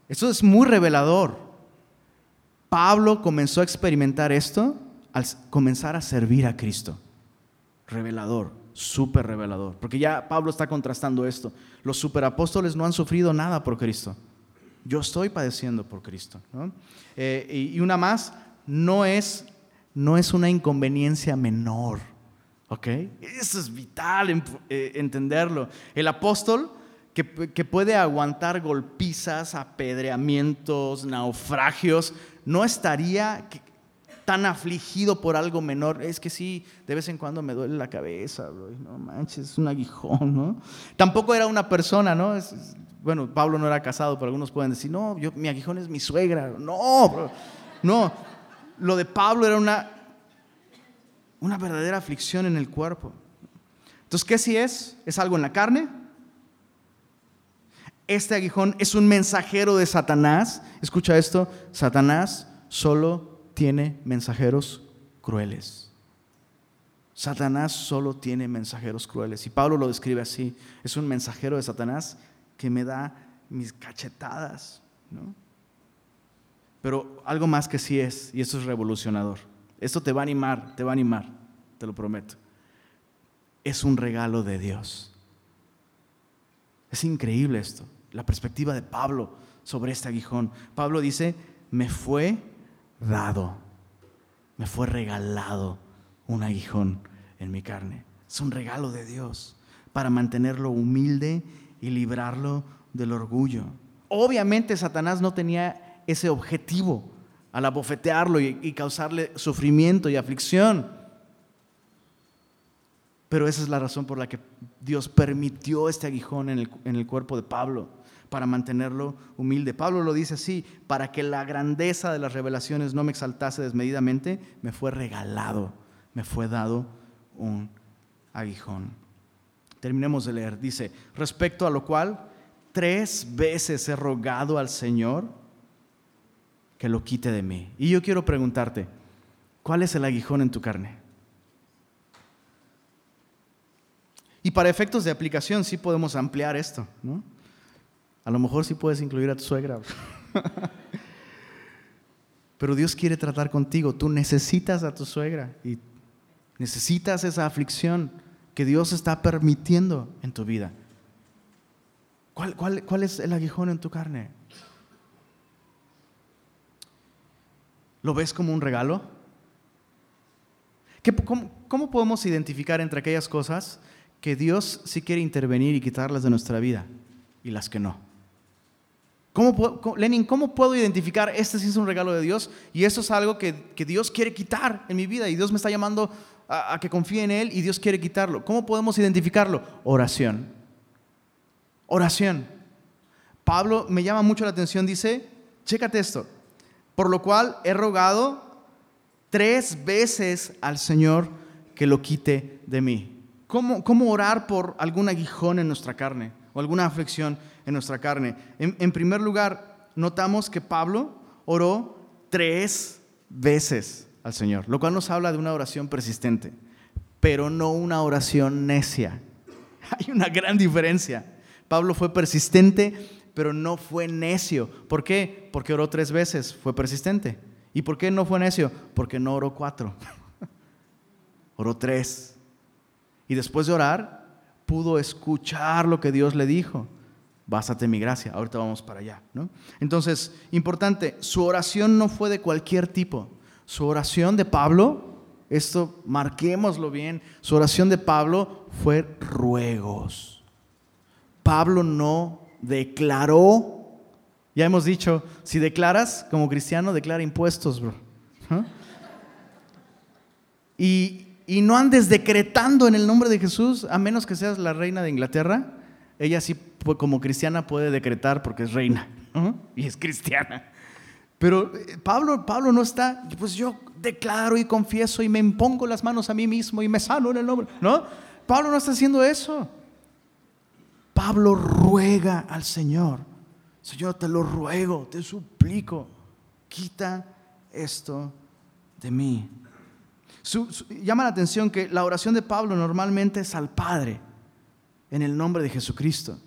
Eso es muy revelador. Pablo comenzó a experimentar esto al comenzar a servir a Cristo. Revelador, súper revelador. Porque ya Pablo está contrastando esto. Los superapóstoles no han sufrido nada por Cristo. Yo estoy padeciendo por Cristo. Eh, y, una más, no es, no es una inconveniencia menor. ¿Ok? Eso es vital eh, entenderlo. El apóstol que, puede aguantar golpizas, apedreamientos, naufragios, no estaría tan afligido por algo menor. Es que sí, de vez en cuando me duele la cabeza, bro. No manches, es un aguijón, ¿no? Tampoco era una persona, ¿no? bueno, Pablo no era casado, pero algunos pueden decir, no, yo, mi aguijón es mi suegra. No, bro. no. Lo de Pablo era una, una verdadera aflicción en el cuerpo. Entonces, ¿qué si es? ¿Es algo en la carne? Este aguijón es un mensajero de Satanás. Escucha esto, Satanás solo tiene mensajeros crueles. Satanás solo tiene mensajeros crueles. Y Pablo lo describe así. Es un mensajero de Satanás que me da mis cachetadas. Pero algo más que sí es, y esto es revolucionador. Esto te va a animar, te va a animar, te lo prometo. Es un regalo de Dios. Es increíble esto la perspectiva de Pablo sobre este aguijón. Pablo dice, me fue dado, me fue regalado un aguijón en mi carne. Es un regalo de Dios para mantenerlo humilde y librarlo del orgullo. Obviamente Satanás no tenía ese objetivo al abofetearlo y, causarle sufrimiento y aflicción. Pero esa es la razón por la que Dios permitió este aguijón en el, en el cuerpo de Pablo para mantenerlo humilde. Pablo lo dice así, para que la grandeza de las revelaciones no me exaltase desmedidamente, me fue regalado, me fue dado un aguijón. Terminemos de leer. Dice, respecto a lo cual, tres veces he rogado al Señor que lo quite de mí. Y yo quiero preguntarte, ¿cuál es el aguijón en tu carne? Y para efectos de aplicación sí podemos ampliar esto, ¿no? A lo mejor sí puedes incluir a tu suegra. Pero Dios quiere tratar contigo. Tú necesitas a tu suegra y necesitas esa aflicción que Dios está permitiendo en tu vida. ¿Cuál, cuál es el aguijón en tu carne? ¿Lo ves como un regalo? Cómo, podemos identificar entre aquellas cosas que Dios sí quiere intervenir y quitarlas de nuestra vida y las que no? ¿Cómo Lenin, ¿cómo puedo identificar este sí es un regalo de Dios y esto es algo que, Dios quiere quitar en mi vida y Dios me está llamando a, a, que confíe en Él y Dios quiere quitarlo? ¿Cómo podemos identificarlo? Oración. Oración. Pablo me llama mucho la atención, dice, chécate esto, por lo cual he rogado tres veces al Señor que lo quite de mí. ¿Cómo, cómo orar por algún aguijón en nuestra carne o alguna aflicción? en nuestra carne. En, primer lugar, notamos que Pablo oró tres veces al Señor, lo cual nos habla de una oración persistente, pero no una oración necia. Hay una gran diferencia. Pablo fue persistente, pero no fue necio. ¿Por qué? Porque oró tres veces, fue persistente. ¿Y por qué no fue necio? Porque no oró cuatro, oró tres. Y después de orar, pudo escuchar lo que Dios le dijo bástate mi gracia. Ahorita vamos para allá. ¿no? Entonces, importante, su oración no fue de cualquier tipo. Su oración de Pablo, esto marquémoslo bien, su oración de Pablo fue ruegos. Pablo no declaró, ya hemos dicho, si declaras como cristiano, declara impuestos, bro. Y, y no andes decretando en el nombre de Jesús, a menos que seas la reina de Inglaterra. Ella sí como cristiana puede decretar porque es reina y es cristiana. Pero eh, Pablo, Pablo no está, pues yo declaro y confieso y me impongo las manos a mí mismo y me sano en el nombre. No, Pablo no está haciendo eso. Pablo ruega al Señor. Señor, te lo ruego, te suplico, quita esto de mí. llama la atención que la oración de Pablo normalmente es al Padre, en el nombre de Jesucristo.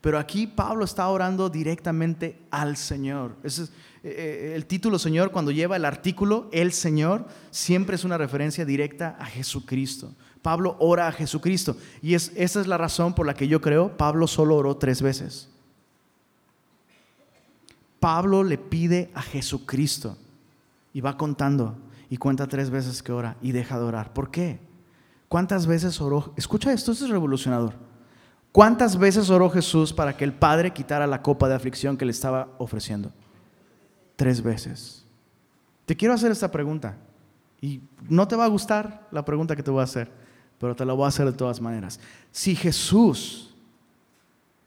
Pero aquí Pablo está orando directamente al Señor. es, eh, eh, el título Señor, cuando lleva el artículo el Señor, siempre es una referencia directa a Jesucristo. Pablo ora a Jesucristo. Y es, esa es la razón por la que yo creo Pablo solo oró tres veces. Pablo le pide a Jesucristo y va contando y cuenta tres veces que ora y deja de orar. ¿Por qué? ¿Cuántas veces oró? Escucha esto, esto es revolucionador. ¿Cuántas veces oró Jesús para que el Padre quitara la copa de aflicción que le estaba ofreciendo? Tres veces. Te quiero hacer esta pregunta. Y no te va a gustar la pregunta que te voy a hacer, pero te la voy a hacer de todas maneras. Si Jesús,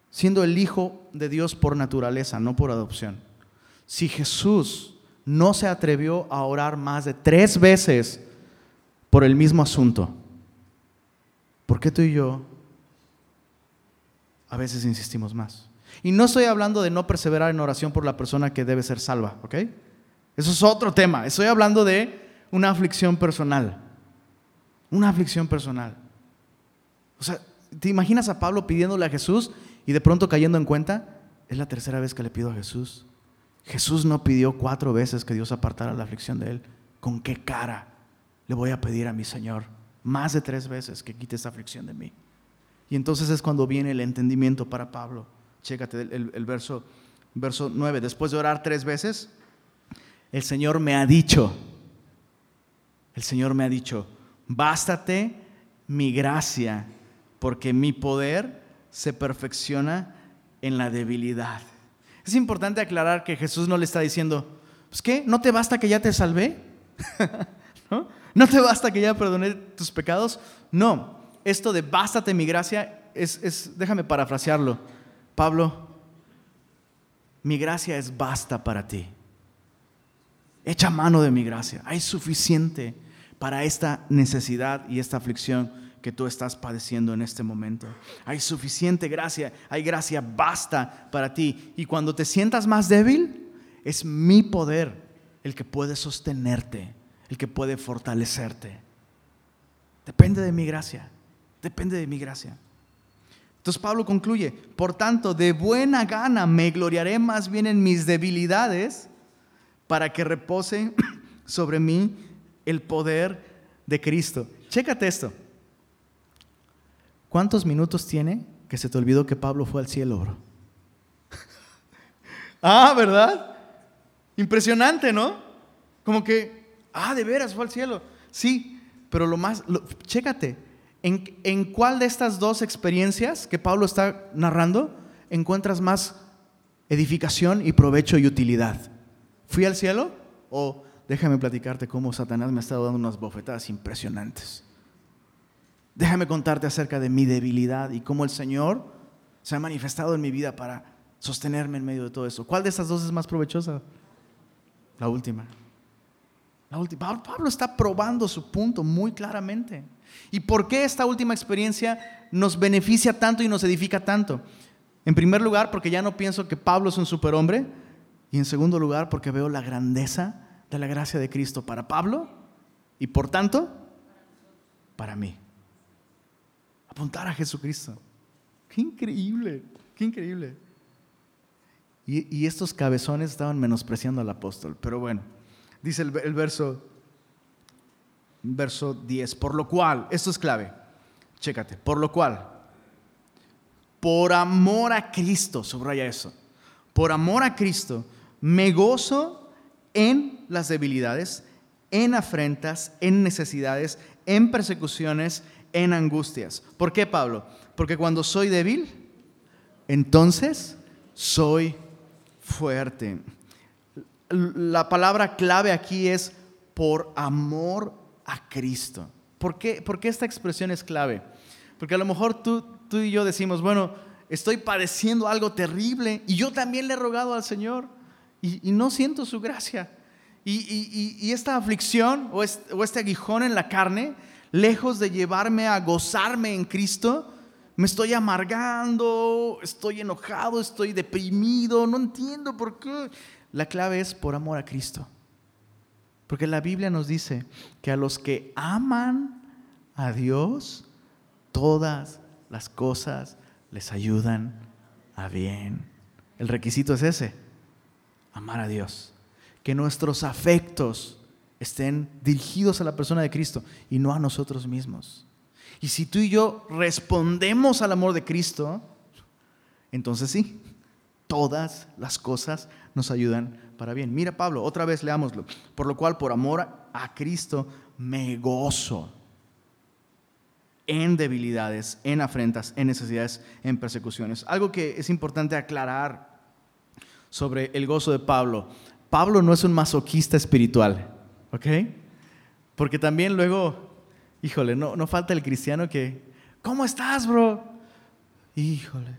siendo el Hijo de Dios por naturaleza, no por adopción, si Jesús no se atrevió a orar más de tres veces por el mismo asunto, ¿por qué tú y yo a veces insistimos más. Y no estoy hablando de no perseverar en oración por la persona que debe ser salva, ¿ok? Eso es otro tema. Estoy hablando de una aflicción personal. Una aflicción personal. O sea, ¿te imaginas a Pablo pidiéndole a Jesús y de pronto cayendo en cuenta? Es la tercera vez que le pido a Jesús. Jesús no pidió cuatro veces que Dios apartara la aflicción de él. ¿Con qué cara le voy a pedir a mi Señor más de tres veces que quite esa aflicción de mí? Y entonces es cuando viene el entendimiento para Pablo. Chécate el, verso, verso 9. Después de orar tres veces, el Señor me ha dicho, el Señor me ha dicho, bástate mi gracia, porque mi poder se perfecciona en la debilidad. Es importante aclarar que Jesús no le está diciendo, pues qué, ¿no te basta que ya te salvé? ¿No? ¿No te basta que ya perdoné tus pecados? No, esto de bástate mi gracia es, déjame parafrasearlo. Pablo, mi gracia es basta para ti. Echa mano de mi gracia. Hay suficiente para esta necesidad y esta aflicción que tú estás padeciendo en este momento. Hay suficiente gracia, hay gracia basta para ti. Y cuando te sientas más débil, es mi poder el que puede sostenerte, el que puede fortalecerte. Depende de mi gracia, depende de mi gracia. Entonces Pablo concluye, por tanto, de buena gana me gloriaré más bien en mis debilidades para que repose sobre mí el poder de Cristo. Chécate esto. ¿Cuántos minutos tiene que se te olvidó que Pablo fue al cielo, bro? ah, ¿verdad? Impresionante, ¿no? Como que, ah, de veras fue al cielo. Sí, pero lo más, chécate, ¿en, ¿en cuál de estas dos experiencias que Pablo está narrando encuentras más edificación y provecho y utilidad? ¿Fui al cielo? O déjame platicarte cómo Satanás me ha estado dando unas bofetadas impresionantes. Déjame contarte acerca de mi debilidad y cómo el Señor se ha manifestado en mi vida para sostenerme en medio de todo eso. ¿Cuál de estas dos es más provechosa? La última. La última. Pablo está probando su punto muy claramente. ¿Y por qué esta última experiencia nos beneficia tanto y nos edifica tanto? En primer lugar, porque ya no pienso que Pablo es un superhombre. Y en segundo lugar, porque veo la grandeza de la gracia de Cristo para Pablo y por tanto, para mí apuntar a Jesucristo. Qué increíble, qué increíble. Y, estos cabezones estaban menospreciando al apóstol. Pero bueno, dice el, el verso, verso 10, por lo cual, esto es clave, chécate, por lo cual, por amor a Cristo, subraya eso, por amor a Cristo, me gozo en las debilidades, en afrentas, en necesidades, en persecuciones, en angustias. ¿Por qué, Pablo? Porque cuando soy débil, entonces soy fuerte. La palabra clave aquí es por amor a Cristo. ¿Por qué, esta expresión es clave? Porque a lo mejor tú, tú y yo decimos, bueno, estoy padeciendo algo terrible y yo también le he rogado al Señor y, no siento su gracia. Y, esta aflicción o este aguijón en la carne lejos de llevarme a gozarme en Cristo, me estoy amargando, estoy enojado, estoy deprimido, no entiendo por qué. La clave es por amor a Cristo. Porque la Biblia nos dice que a los que aman a Dios, todas las cosas les ayudan a bien. El requisito es ese, amar a Dios. Que nuestros afectos estén dirigidos a la persona de Cristo y no a nosotros mismos. Y si tú y yo respondemos al amor de Cristo, entonces sí, todas las cosas nos ayudan para bien. Mira Pablo, otra vez leámoslo. Por lo cual, por amor a Cristo, me gozo en debilidades, en afrentas, en necesidades, en persecuciones. Algo que es importante aclarar sobre el gozo de Pablo. Pablo no es un masoquista espiritual. ¿Ok? Porque también luego, híjole, no, no falta el cristiano que, ¿cómo estás, bro? Híjole.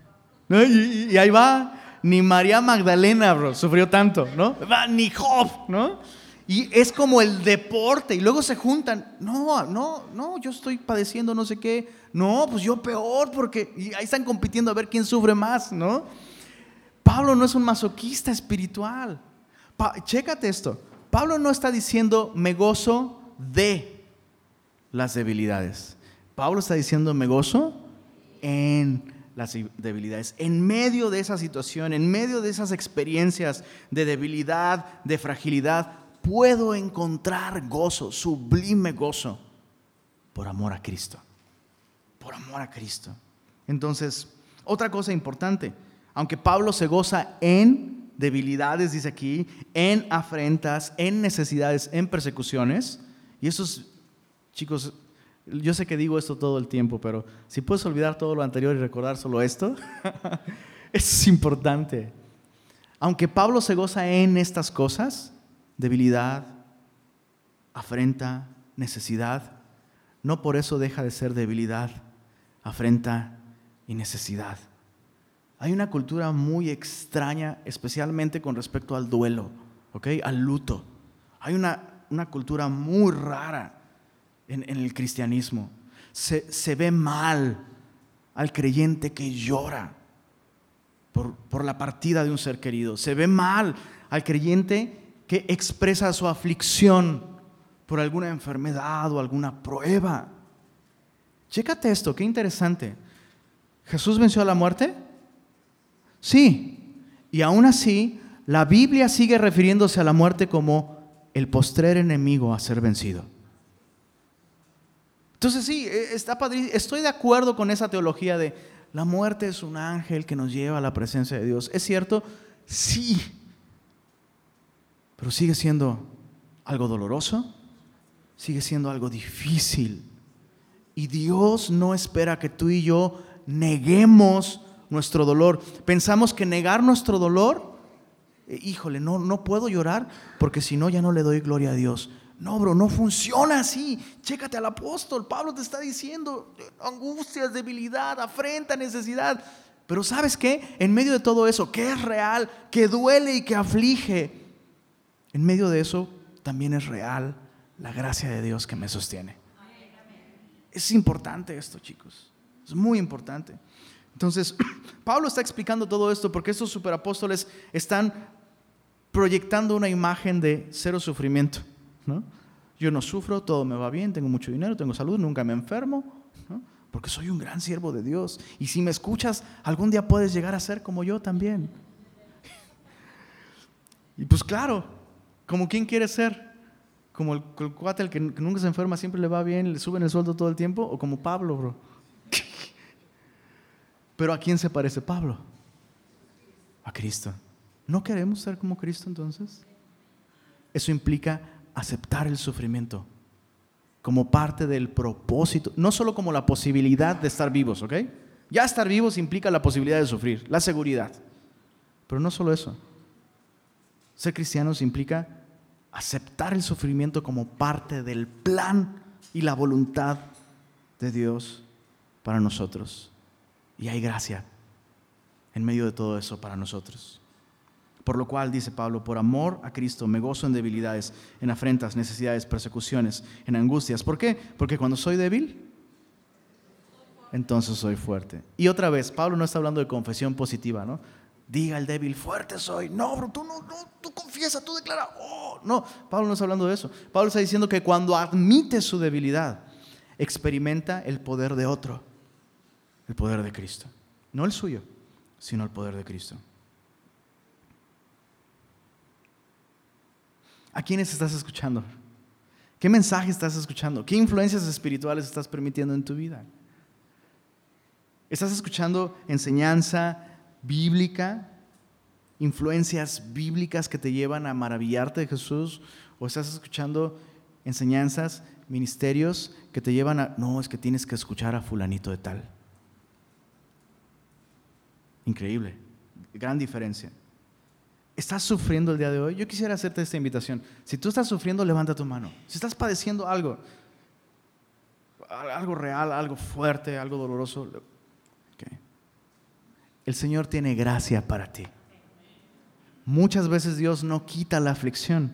Y, ahí va, ni María Magdalena, bro, sufrió tanto, ¿no? Va, ni Job, ¿no? Y es como el deporte, y luego se juntan, no, no, no, yo estoy padeciendo no sé qué, no, pues yo peor, porque ahí están compitiendo a ver quién sufre más, ¿no? Pablo no es un masoquista espiritual. Chécate esto. Pablo no está diciendo me gozo de las debilidades. Pablo está diciendo me gozo en las debilidades. En medio de esa situación, en medio de esas experiencias de debilidad, de fragilidad, puedo encontrar gozo, sublime gozo, por amor a Cristo. Por amor a Cristo. Entonces, otra cosa importante, aunque Pablo se goza en debilidades, dice aquí, en afrentas, en necesidades, en persecuciones. Y esos, chicos, yo sé que digo esto todo el tiempo, pero si puedes olvidar todo lo anterior y recordar solo esto, es importante. Aunque Pablo se goza en estas cosas, debilidad, afrenta, necesidad, no por eso deja de ser debilidad, afrenta y necesidad. Hay una cultura muy extraña, especialmente con respecto al duelo. Al luto. Hay una, una cultura muy rara en, el cristianismo. Se, se, ve mal al creyente que llora por, por la partida de un ser querido. Se ve mal al creyente que expresa su aflicción por alguna enfermedad o alguna prueba. Chécate esto, qué interesante. ¿Jesús venció a la muerte? Sí. Y aún así, la Biblia sigue refiriéndose a la muerte como el postrer enemigo a ser vencido. Entonces sí, e, está Estoy de acuerdo con esa teología de la muerte es un ángel que nos lleva a la presencia de Dios. ¿Es cierto? Sí. Pero sigue siendo algo doloroso, sigue siendo algo difícil. Y Dios no espera que tú y yo neguemos nuestro dolor. Pensamos que negar nuestro dolor, eh, híjole, no, no puedo llorar porque si no ya no le doy gloria a Dios. No, bro, no funciona así. Chécate al apóstol. Pablo te está diciendo angustias, debilidad, afrenta, necesidad. Pero ¿sabes qué? En medio de todo eso, que es real, que duele y que aflige, en medio de eso también es real la gracia de Dios que me sostiene. Es importante esto, chicos. Es muy importante. Entonces, Pablo está explicando todo esto porque estos superapóstoles están proyectando una imagen de cero sufrimiento. ¿no? Yo no sufro, todo me va bien, tengo mucho dinero, tengo salud, nunca me enfermo, porque soy un gran siervo de Dios. Y si me escuchas, algún día puedes llegar a ser como yo también. y pues claro, ¿Como quién quiere ser? ¿Como el, cuate el que, nunca se enferma, siempre le va bien, le suben el sueldo todo el tiempo? ¿O como Pablo, bro? Pero ¿a quién se parece Pablo? A Cristo. ¿No queremos ser como Cristo entonces? Eso implica aceptar el sufrimiento como parte del propósito, no solo como la posibilidad de estar vivos, ¿ok? Ya estar vivos implica la posibilidad de sufrir, la seguridad. Pero no solo eso. Ser cristianos implica aceptar el sufrimiento como parte del plan y la voluntad de Dios para nosotros. Y hay gracia en medio de todo eso para nosotros. Por lo cual, dice Pablo, por amor a Cristo me gozo en debilidades, en afrentas, necesidades, persecuciones, en angustias. ¿Por qué? Porque cuando soy débil, entonces soy fuerte. Y otra vez, Pablo no está hablando de confesión positiva, ¿no? diga el débil, fuerte soy. No, bro, tú no, tú confiesa, tú declara, oh, no. Pablo no está hablando de eso. Pablo está diciendo que cuando admite su debilidad, experimenta el poder de otro, el poder de Cristo. No el suyo, sino el poder de Cristo. ¿A quiénes estás escuchando? ¿Qué mensaje estás escuchando? ¿Qué influencias espirituales estás permitiendo en tu vida? ¿Estás escuchando enseñanza, bíblica, influencias bíblicas que te llevan a maravillarte de Jesús, o estás escuchando enseñanzas, ministerios que te llevan a, no, es que tienes que escuchar a fulanito de tal. Increíble, gran diferencia. ¿Estás sufriendo el día de hoy? Yo quisiera hacerte esta invitación. Si tú estás sufriendo, levanta tu mano. Si estás padeciendo algo, algo real, algo fuerte, algo doloroso, el Señor tiene gracia para ti. Muchas veces Dios no quita la aflicción,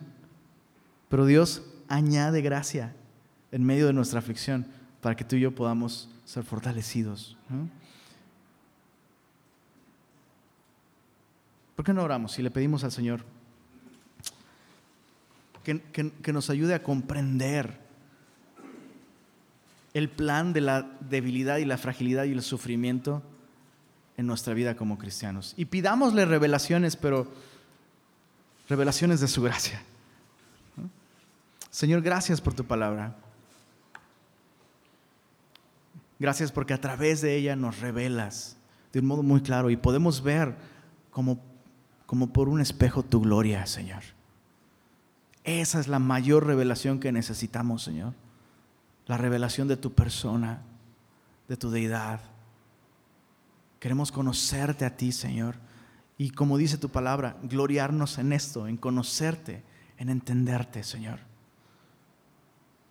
pero Dios añade gracia en medio de nuestra aflicción para que tú y yo podamos ser fortalecidos. ¿Por qué no oramos y le pedimos al Señor que, que nos ayude a comprender el plan de la debilidad y la fragilidad y el sufrimiento? en nuestra vida como cristianos. Y pidámosle revelaciones, pero revelaciones de su gracia. Señor, gracias por tu palabra. Gracias porque a través de ella nos revelas de un modo muy claro y podemos ver como, como por un espejo tu gloria, Señor. Esa es la mayor revelación que necesitamos, Señor. La revelación de tu persona, de tu deidad, Queremos conocerte a ti, Señor. Y como dice tu palabra, gloriarnos en esto, en conocerte, en entenderte, Señor.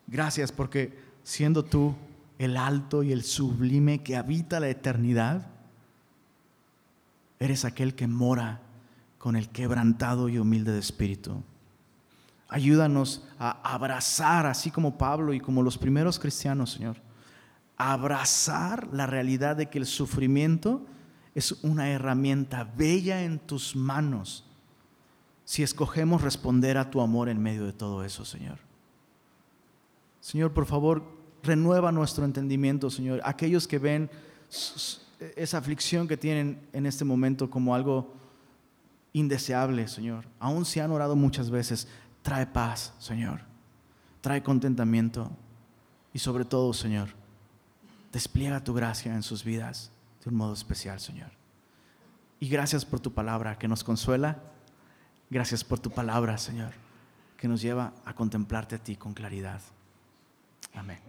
Gracias porque siendo tú el alto y el sublime que habita la eternidad, eres aquel que mora con el quebrantado y humilde de espíritu. Ayúdanos a abrazar, así como Pablo y como los primeros cristianos, Señor, abrazar la realidad de que el sufrimiento es una herramienta bella en tus manos si escogemos responder a tu amor en medio de todo eso, Señor. Señor, por favor, renueva nuestro entendimiento, Señor. Aquellos que ven esa aflicción que tienen en este momento como algo indeseable, Señor, aun si han orado muchas veces, trae paz, Señor. Trae contentamiento. Y sobre todo, Señor, despliega tu gracia en sus vidas de un modo especial, Señor. Y gracias por tu palabra que nos consuela. Gracias por tu palabra, Señor, que nos lleva a contemplarte a ti con claridad. Amén.